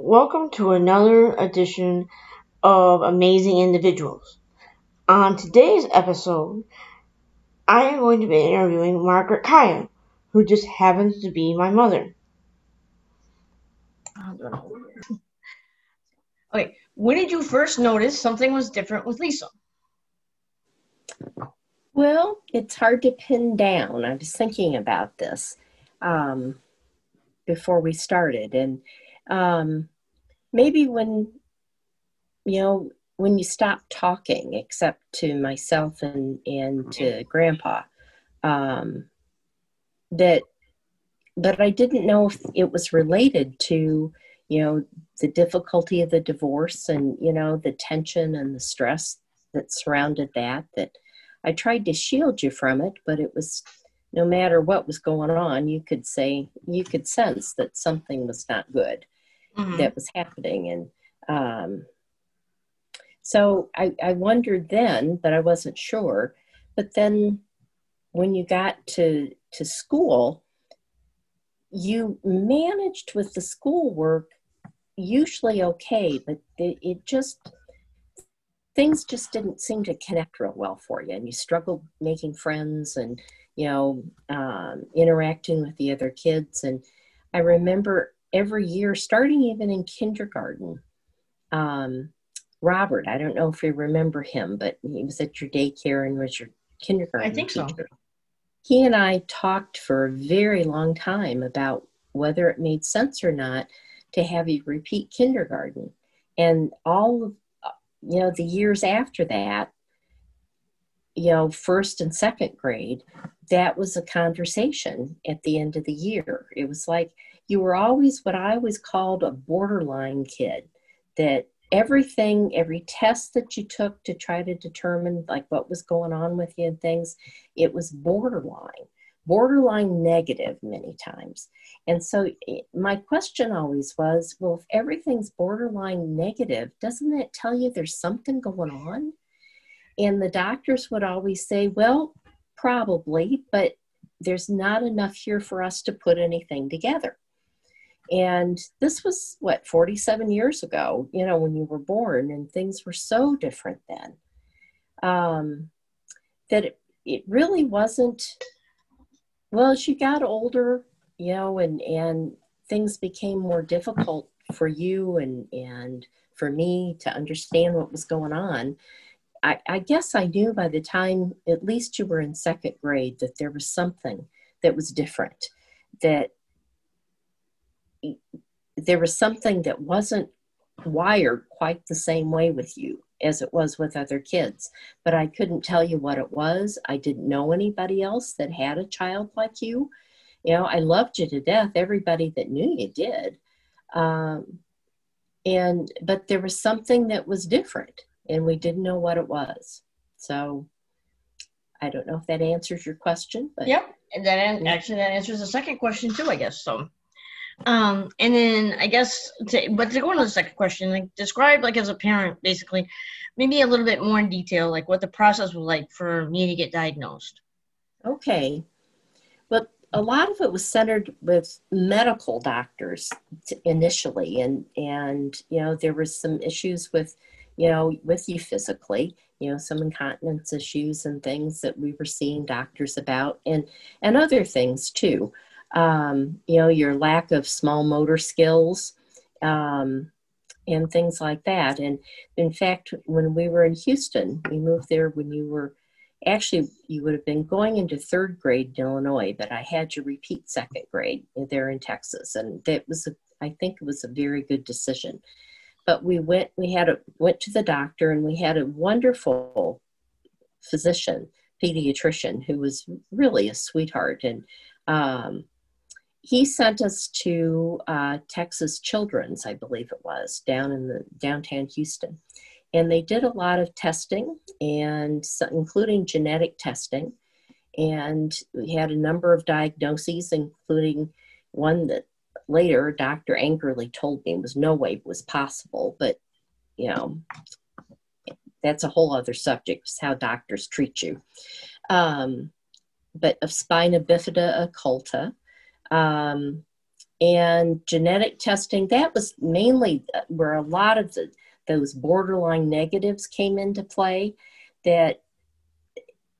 Welcome to another edition of Amazing Individuals. On today's episode, I am going to be interviewing Margaret Kaya, who just happens to be my mother. Okay, when did you first notice something was different with Lisa? Well, it's hard to pin down. I was thinking about this um, before we started, and um, maybe when you know when you stop talking, except to myself and and to Grandpa, um, that. But I didn't know if it was related to you know the difficulty of the divorce and you know the tension and the stress that surrounded that that i tried to shield you from it but it was no matter what was going on you could say you could sense that something was not good mm-hmm. that was happening and um, so I, I wondered then but i wasn't sure but then when you got to to school you managed with the schoolwork usually okay, but it, it just things just didn't seem to connect real well for you, and you struggled making friends and you know um, interacting with the other kids. And I remember every year, starting even in kindergarten. Um, Robert, I don't know if you remember him, but he was at your daycare and was your kindergarten. I think teacher. so. He and I talked for a very long time about whether it made sense or not to have you repeat kindergarten. And all of, you know, the years after that, you know, first and second grade, that was a conversation at the end of the year. It was like you were always what I always called a borderline kid, that everything, every test that you took to try to determine like what was going on with you and things, it was borderline borderline negative many times. And so eh, my question always was well, if everything's borderline negative, doesn't that tell you there's something going on? And the doctors would always say, well, probably, but there's not enough here for us to put anything together. And this was what, 47 years ago, you know, when you were born, and things were so different then. Um, that it, it really wasn't well, as you got older, you know, and and things became more difficult for you and and for me to understand what was going on. I, I guess I knew by the time at least you were in second grade that there was something that was different, that there was something that wasn't wired quite the same way with you as it was with other kids. But I couldn't tell you what it was. I didn't know anybody else that had a child like you. You know, I loved you to death. Everybody that knew you did. Um, and but there was something that was different, and we didn't know what it was. So I don't know if that answers your question, but yep, and that actually that answers the second question too, I guess. So um, and then I guess, to, but to go on to the second question, like describe like as a parent, basically, maybe a little bit more in detail, like what the process was like for me to get diagnosed. Okay, but a lot of it was centered with medical doctors initially, and and you know there was some issues with, you know, with you physically, you know, some incontinence issues and things that we were seeing doctors about, and and other things too um, you know, your lack of small motor skills, um, and things like that. And in fact, when we were in Houston, we moved there when you were actually you would have been going into third grade in Illinois, but I had to repeat second grade there in Texas, and that was a, I think it was a very good decision. But we went we had a went to the doctor, and we had a wonderful physician, pediatrician, who was really a sweetheart, and um, he sent us to uh, Texas Children's, I believe it was, down in the downtown Houston, and they did a lot of testing, and including genetic testing, and we had a number of diagnoses, including one that later Dr. angrily told me was no way was possible, but you know that's a whole other subject, is how doctors treat you. Um, but of spina bifida occulta, um, and genetic testing that was mainly uh, where a lot of the, those borderline negatives came into play that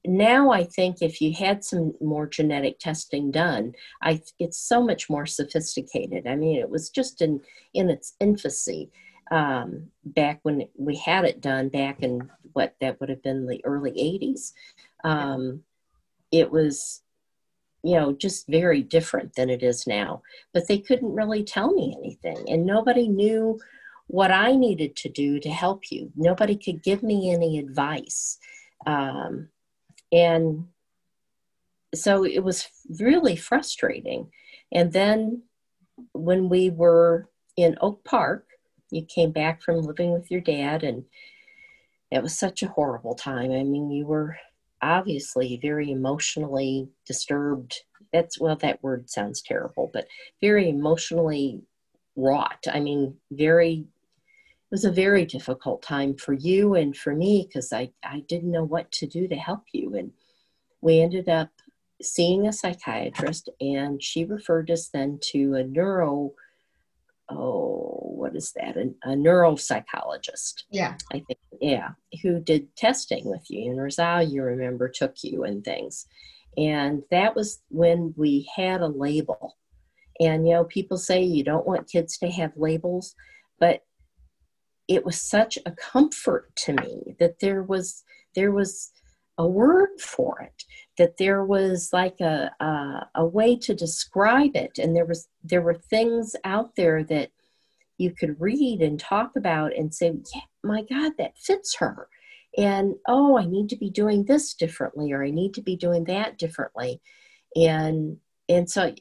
now i think if you had some more genetic testing done i it's so much more sophisticated. I mean it was just in in its infancy um, back when we had it done back in what that would have been the early 80s um, it was you know, just very different than it is now. But they couldn't really tell me anything, and nobody knew what I needed to do to help you. Nobody could give me any advice. Um, and so it was really frustrating. And then when we were in Oak Park, you came back from living with your dad, and it was such a horrible time. I mean, you were obviously very emotionally disturbed. That's well, that word sounds terrible, but very emotionally wrought. I mean, very. It was a very difficult time for you and for me because I, I didn't know what to do to help you. And we ended up seeing a psychiatrist, and she referred us then to a neuro oh, what is that? A, a neuropsychologist. Yeah. I think, yeah, who did testing with you. And Rosal, you remember, took you and things. And that was when we had a label. And, you know, people say you don't want kids to have labels, but it was such a comfort to me that there was, there was, a word for it that there was like a, a, a way to describe it and there was there were things out there that you could read and talk about and say yeah my god that fits her and oh i need to be doing this differently or i need to be doing that differently and and so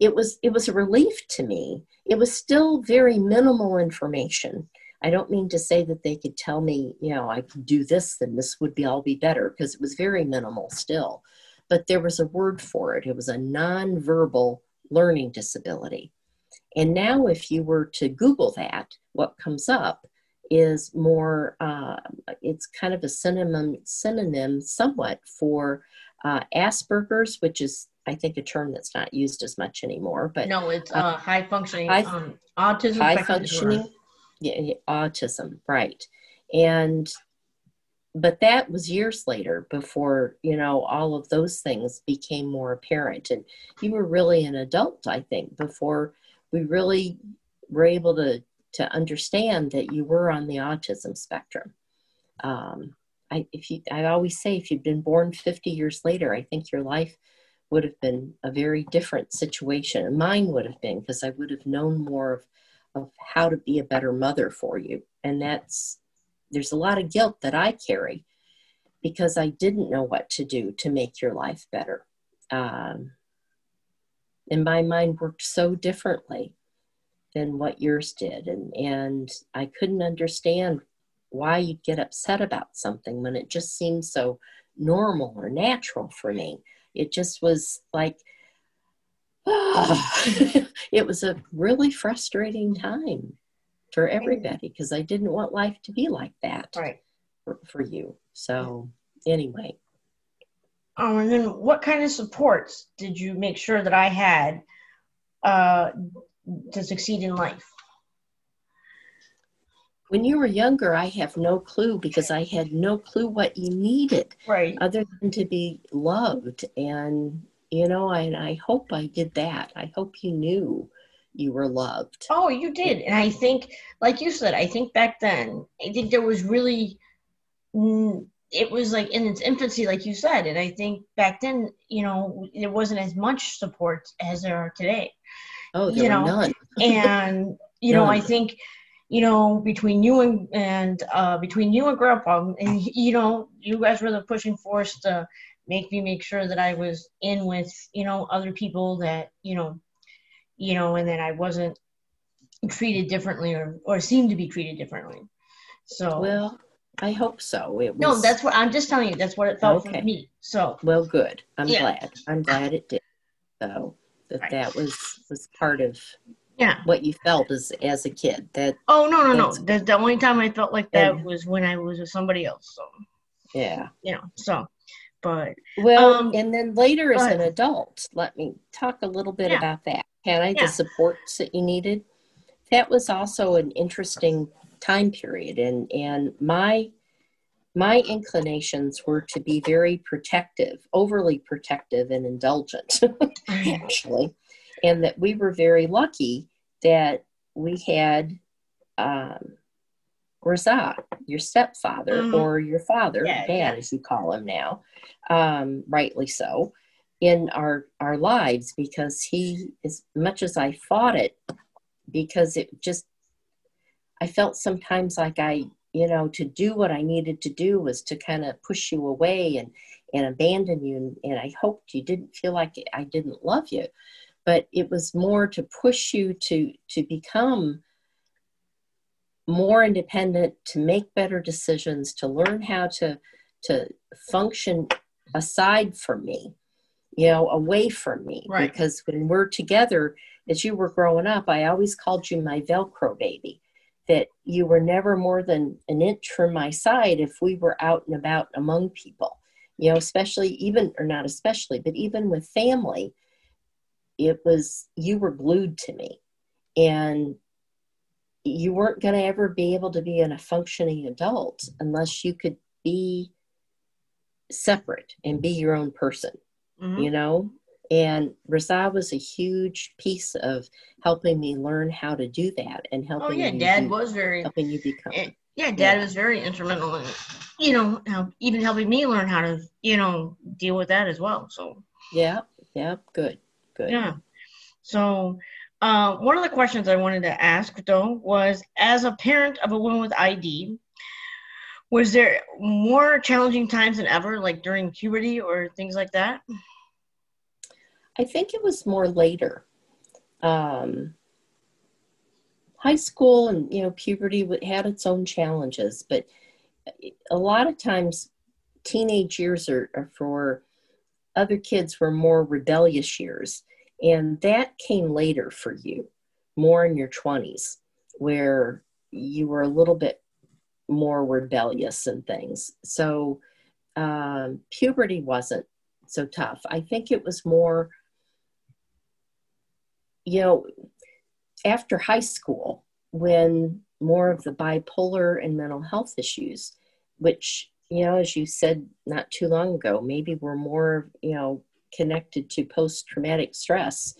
it was it was a relief to me it was still very minimal information I don't mean to say that they could tell me, you know, I could do this, then this would be all be better, because it was very minimal still. But there was a word for it. It was a nonverbal learning disability. And now, if you were to Google that, what comes up is more, uh, it's kind of a synonym, synonym somewhat for uh, Asperger's, which is, I think, a term that's not used as much anymore. But no, it's uh, uh high functioning high, um, autism. High functioning yeah, autism, right. And but that was years later before you know all of those things became more apparent and you were really an adult i think before we really were able to to understand that you were on the autism spectrum um, I, if you, I always say if you'd been born 50 years later i think your life would have been a very different situation mine would have been because i would have known more of of how to be a better mother for you. And that's, there's a lot of guilt that I carry because I didn't know what to do to make your life better. Um, and my mind worked so differently than what yours did. And, and I couldn't understand why you'd get upset about something when it just seemed so normal or natural for me. It just was like, it was a really frustrating time for everybody because I didn't want life to be like that right. for, for you. So, anyway. Um, and then what kind of supports did you make sure that I had uh, to succeed in life? When you were younger, I have no clue because I had no clue what you needed. Right. Other than to be loved and you know and i hope i did that i hope you knew you were loved oh you did and i think like you said i think back then i think there was really it was like in its infancy like you said and i think back then you know there wasn't as much support as there are today oh there you know none. and you know i think you know between you and and uh between you and grandpa and you know you guys were the pushing force to make me make sure that I was in with, you know, other people that, you know, you know, and that I wasn't treated differently or, or seemed to be treated differently. So well, I hope so. It was, no, that's what I'm just telling you. That's what it felt okay. for me. So well, good. I'm yeah. glad. I'm glad it did. So that right. that was was part of yeah what you felt as as a kid. That oh no no no. The, the only time I felt like that was when I was with somebody else. So yeah, yeah. So but well, um, and then later as an adult, let me talk a little bit yeah. about that. Had I the supports that you needed? That was also an interesting time period, and and my my inclinations were to be very protective, overly protective and indulgent, actually, and that we were very lucky that we had um, Raza, your stepfather Mhm. or your father, Yeah, dad, yeah. as you call him now, um, rightly so, in our our lives because he, as much as I fought it, because it just, I felt sometimes like I, you know, to do what I needed to do was to kind of push you away and and abandon you, and, and I hoped you didn't feel like I didn't love you, but it was more to push you to to become more independent to make better decisions to learn how to to function aside from me you know away from me. Right. because when we're together as you were growing up i always called you my velcro baby that you were never more than an inch from my side if we were out and about among people. You know especially even or not especially but even with family it was you were glued to me. And you weren't going to ever be able to be in a functioning adult unless you could be separate and be your own person Mhm. you know and Raza was a huge piece of helping me learn how to do that and helping Oh yeah, you Dad be- was very helping you become Eh, yeah, Dad Yeah. was very instrumental in, you know, help, even helping me learn how to, you know, deal with that as well. So yeah yeah good good yeah. So uh, one of the questions I wanted to ask though was, as a parent of a woman with ID, was there more challenging times than ever, like during puberty or things like that? I think it was more later. Um, high school and you know puberty had its own challenges, but a lot of times teenage years are, are for other kids were more rebellious years, and that came later for you, more in your twenties, where you were a little bit more rebellious and things. So um, puberty wasn't so tough. I think it was more you know, after high school, when more of the bipolar and mental health issues, which, you know, as you said not too long ago, maybe were more, you know, connected to post traumatic stress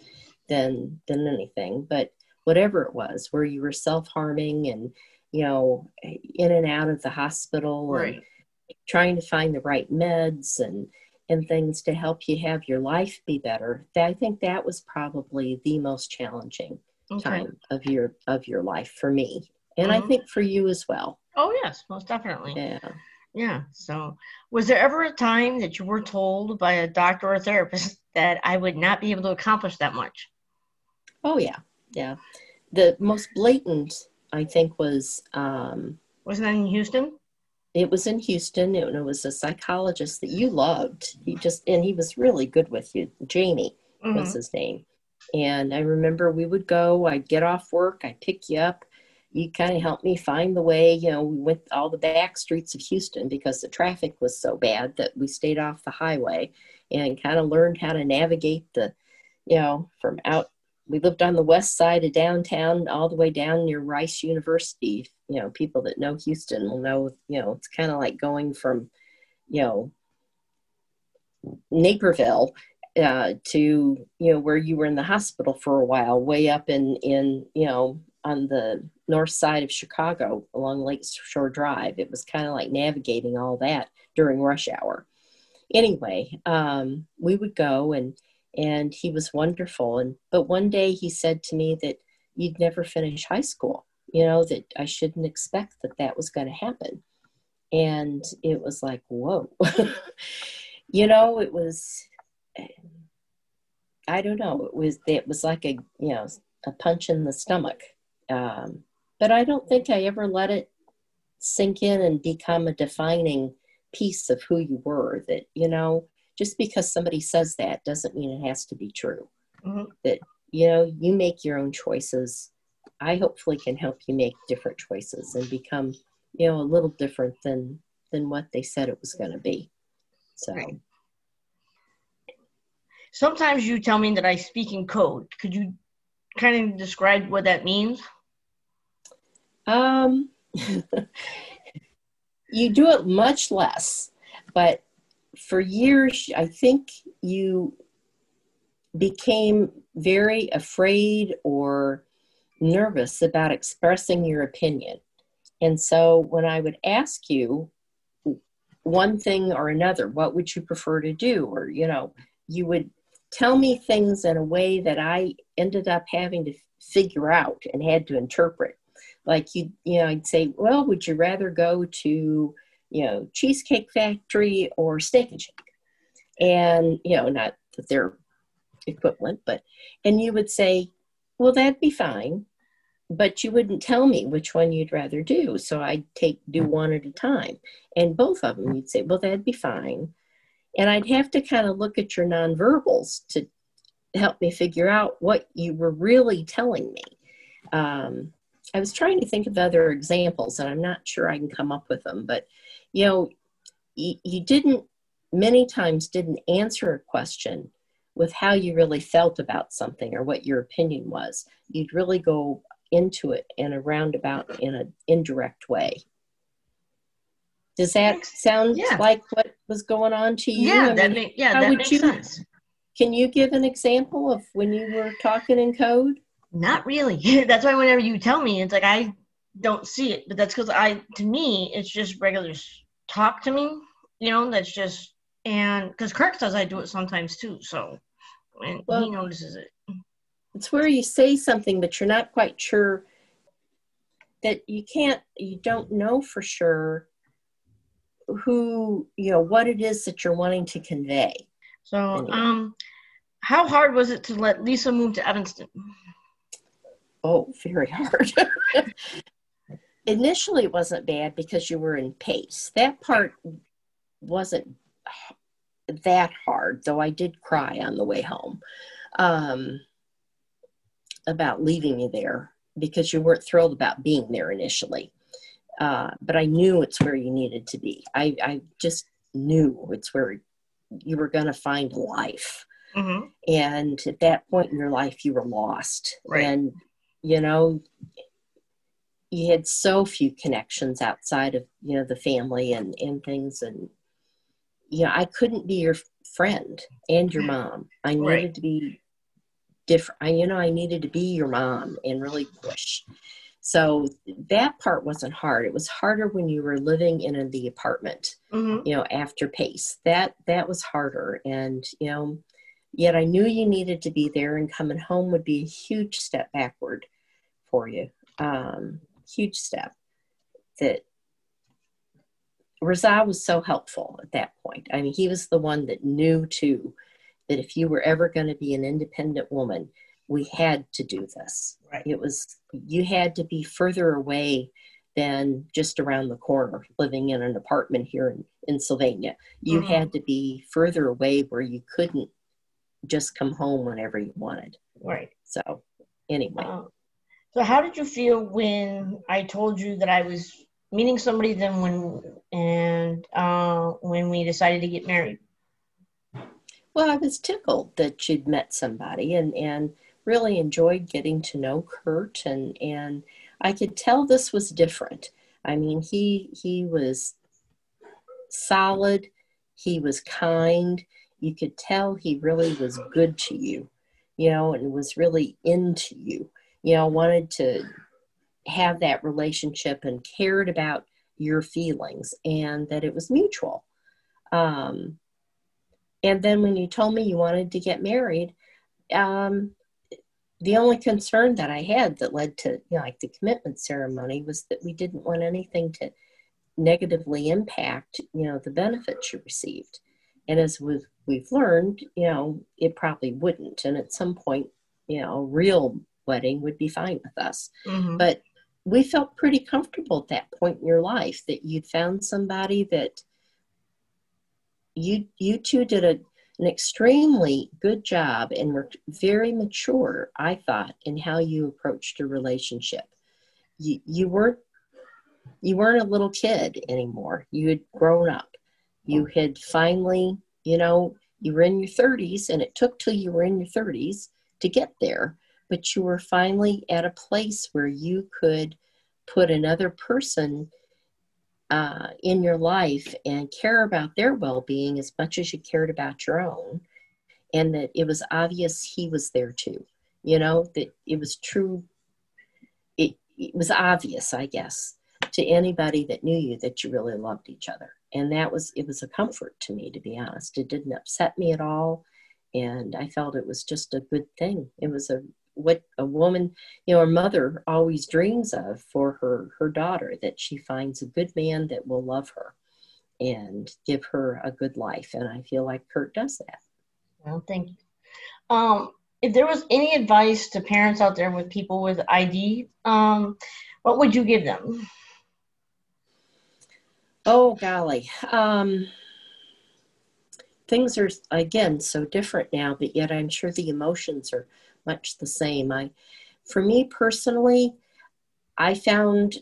than than anything. But whatever it was, where you were self harming and, you know, in and out of the hospital and trying to find the right meds and and things to help you have your life be better i think that was probably the most challenging Okay. time of your of your life for me and i Mhm. think for you as well Oh yes, most definitely. yeah Yeah. So, was there ever a time that you were told by a doctor or a therapist that I would not be able to accomplish that much? oh yeah yeah the most blatant i think was um Wasn't that in Houston? It was in houston and it was a psychologist that you loved he just and he was really good with you jamie was Mhm. his name. And I remember we would go, I'd get off work, I'd pick you up. You kind of helped me find the way. You know, we went all the back streets of Houston because the traffic was so bad that we stayed off the highway and kind of learned how to navigate the, you know, from out. We lived on the west side of downtown all the way down near Rice University. You know, people that know Houston will know, you know, it's kind of like going from, you know, Naperville uh, to you know where you were in the hospital for a while, way up in in you know on the north side of Chicago along Lake Shore Drive. It was kind of like navigating all that during rush hour. Anyway, um, we would go and and he was wonderful. And but one day he said to me that you'd never finish high school. You know that I shouldn't expect that that was going to happen. And it was like, whoa. you know, it was I don't know. It was it was like a you know a punch in the stomach. Um, but I don't think I ever let it sink in and become a defining piece of who you were. That you know, just because somebody says that doesn't mean it has to be true. Mhm. That you know, you make your own choices. I hopefully can help you make different choices and become you know a little different than than what they said it was going to be. So. Right. Sometimes you tell me that I speak in code. Could you kind of describe what that means? Um, you do it much less, but for years, I think you became very afraid or nervous about expressing your opinion. And so when I would ask you one thing or another, what would you prefer to do? Or, you know, you would tell me things in a way that I ended up having to figure out and had to interpret. Like you, you know, I'd say, well, would you rather go to, you know, Cheesecake Factory or Steak and Shake? And, you know, not that they're equivalent, but, and you would say, well, that'd be fine but you wouldn't tell me which one you'd rather do. So I'd take do one at a time. And both of them, you'd say, well, that'd be fine. And I'd have to kind of look at your nonverbals to help me figure out what you were really telling me. Um, I was trying to think of other examples, and I'm not sure I can come up with them. But you know, you, you didn't many times didn't answer a question with how you really felt about something or what your opinion was. You'd really go into it in a roundabout, in an indirect way. Does that sound yeah. like what was going on to you? Yeah, I that make, yeah, that makes you, sense. Can you give an example of when you were talking in code? Not really. that's why whenever you tell me, it's like I don't see it. But that's because I, to me, it's just regular talk to me. You know, that's just and because Kirk says I do it sometimes too. So and well, he notices it. It's where you say something, but you're not quite sure that you can't, you don't know for sure who, you know, what it is that you're wanting to convey. So, anyway. um, how hard was it to let Lisa move to Evanston? Oh, very hard. Initially, it wasn't bad because you were in Pace. That part wasn't that hard, though I did cry on the way home. Um, about leaving you there because you weren't thrilled about being there initially. Uh, but I knew it's where you needed to be. I, I just knew it's where you were going to find life. Mm-hmm. And at that point in your life, you were lost. Right. And, you know, you had so few connections outside of, you know, the family and, and things. And, you know, I couldn't be your friend and your mom. I needed right. to be different. I, you know, I needed to be your mom and really push. So that part wasn't hard. It was harder when you were living in the apartment, mm-hmm. you know, after Pace. That that was harder, and you know, yet I knew you needed to be there, and coming home would be a huge step backward for you. Um, huge step. That Raza was so helpful at that point. I mean, he was the one that knew too that if you were ever going to be an independent woman, we had to do this. Right. It was, you had to be further away than just around the corner, living in an apartment here in, in Sylvania. You mm-hmm. had to be further away where you couldn't just come home whenever you wanted. Right. So, anyway. Uh, so, how did you feel when I told you that I was meeting somebody then when and uh, when we decided to get married? Well, I was tickled that you'd met somebody and, and really enjoyed getting to know Kurt and, and I could tell this was different. I mean, he he was solid, he was kind. You could tell he really was good to you, you know, and was really into you. You know, wanted to have that relationship and cared about your feelings and that it was mutual. Um, and then when you told me you wanted to get married, um, the only concern that I had that led to you know, like the commitment ceremony was that we didn't want anything to negatively impact you know the benefits you received. And as we've we've learned, you know, it probably wouldn't. And at some point, you know, real wedding would be fine with us. Mm-hmm. But we felt pretty comfortable at that point in your life that you'd found somebody that you you two did a, an extremely good job and were very mature, I thought, in how you approached a relationship. You you weren't you weren't a little kid anymore. You had grown up. You had finally, you know, you were in your 30s, and it took till you were in your 30s to get there. But you were finally at a place where you could put another person uh, in your life and care about their well-being as much as you cared about your own and that it was obvious he was there too you know that it was true it, it was obvious i guess to anybody that knew you that you really loved each other. And that was it was a comfort to me to be honest. It didn't upset me at all and i felt it was just a good thing. It was a what a woman you know a mother always dreams of for her her daughter that she finds a good man that will love her and give her a good life. And i feel like kurt does that. Well thank you. Um, if there was any advice to parents out there with people with id um, what would you give them? Oh golly. Um, things are again so different now but yet i'm sure the emotions are much the same. I, for me personally, I found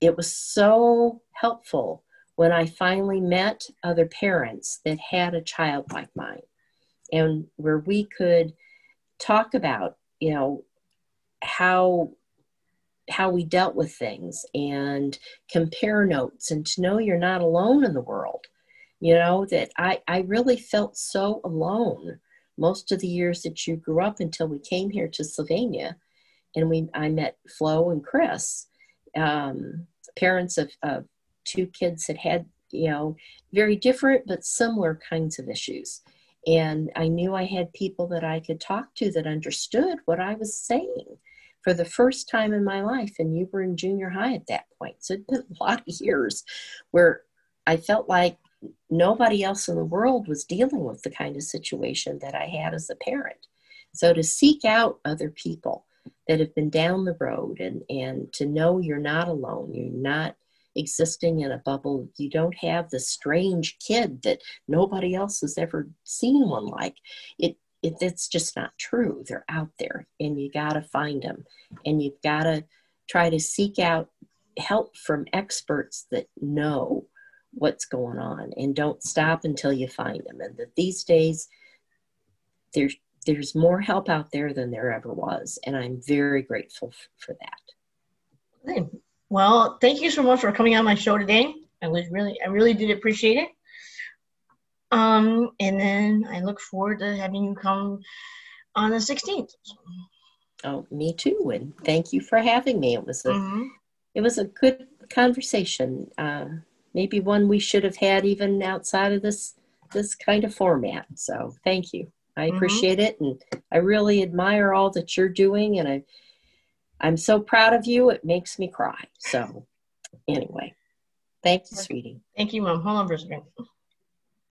it was so helpful when I finally met other parents that had a child like mine and where we could talk about, you know, how how we dealt with things and compare notes and to know you're not alone in the world you know that i i really felt so alone most of the years that you grew up until we came here to Sylvania, and we I met Flo and Chris, um, parents of, of two kids that had you know very different but similar kinds of issues. And I knew I had people that I could talk to that understood what I was saying for the first time in my life. And you were in junior high at that point. So it'd been a lot of years where I felt like nobody else in the world was dealing with the kind of situation that I had as a parent. So to seek out other people that have been down the road and, and to know you're not alone, you're not existing in a bubble, you don't have the strange kid that nobody else has ever seen one like. It, it it's just not true. They're out there and you got to find them and you've got to try to seek out help from experts that know what's going on and don't stop until you find them. And that these days there's there's more help out there than there ever was and i'm very grateful f- for that. Well thank you so much for coming on my show today. I was really i really did appreciate it. Um and then i look forward to having you come on the 16th oh me too and thank you for having me. It was a mm-hmm. it was a good conversation. Uh, maybe one we should have had even outside of this this kind of format. So thank you. I mm-hmm. appreciate it and I really admire all that you're doing and I I'm so proud of you. It makes me cry. So anyway, thank you, sweetie. Thank you, Mom. Hold on for a second.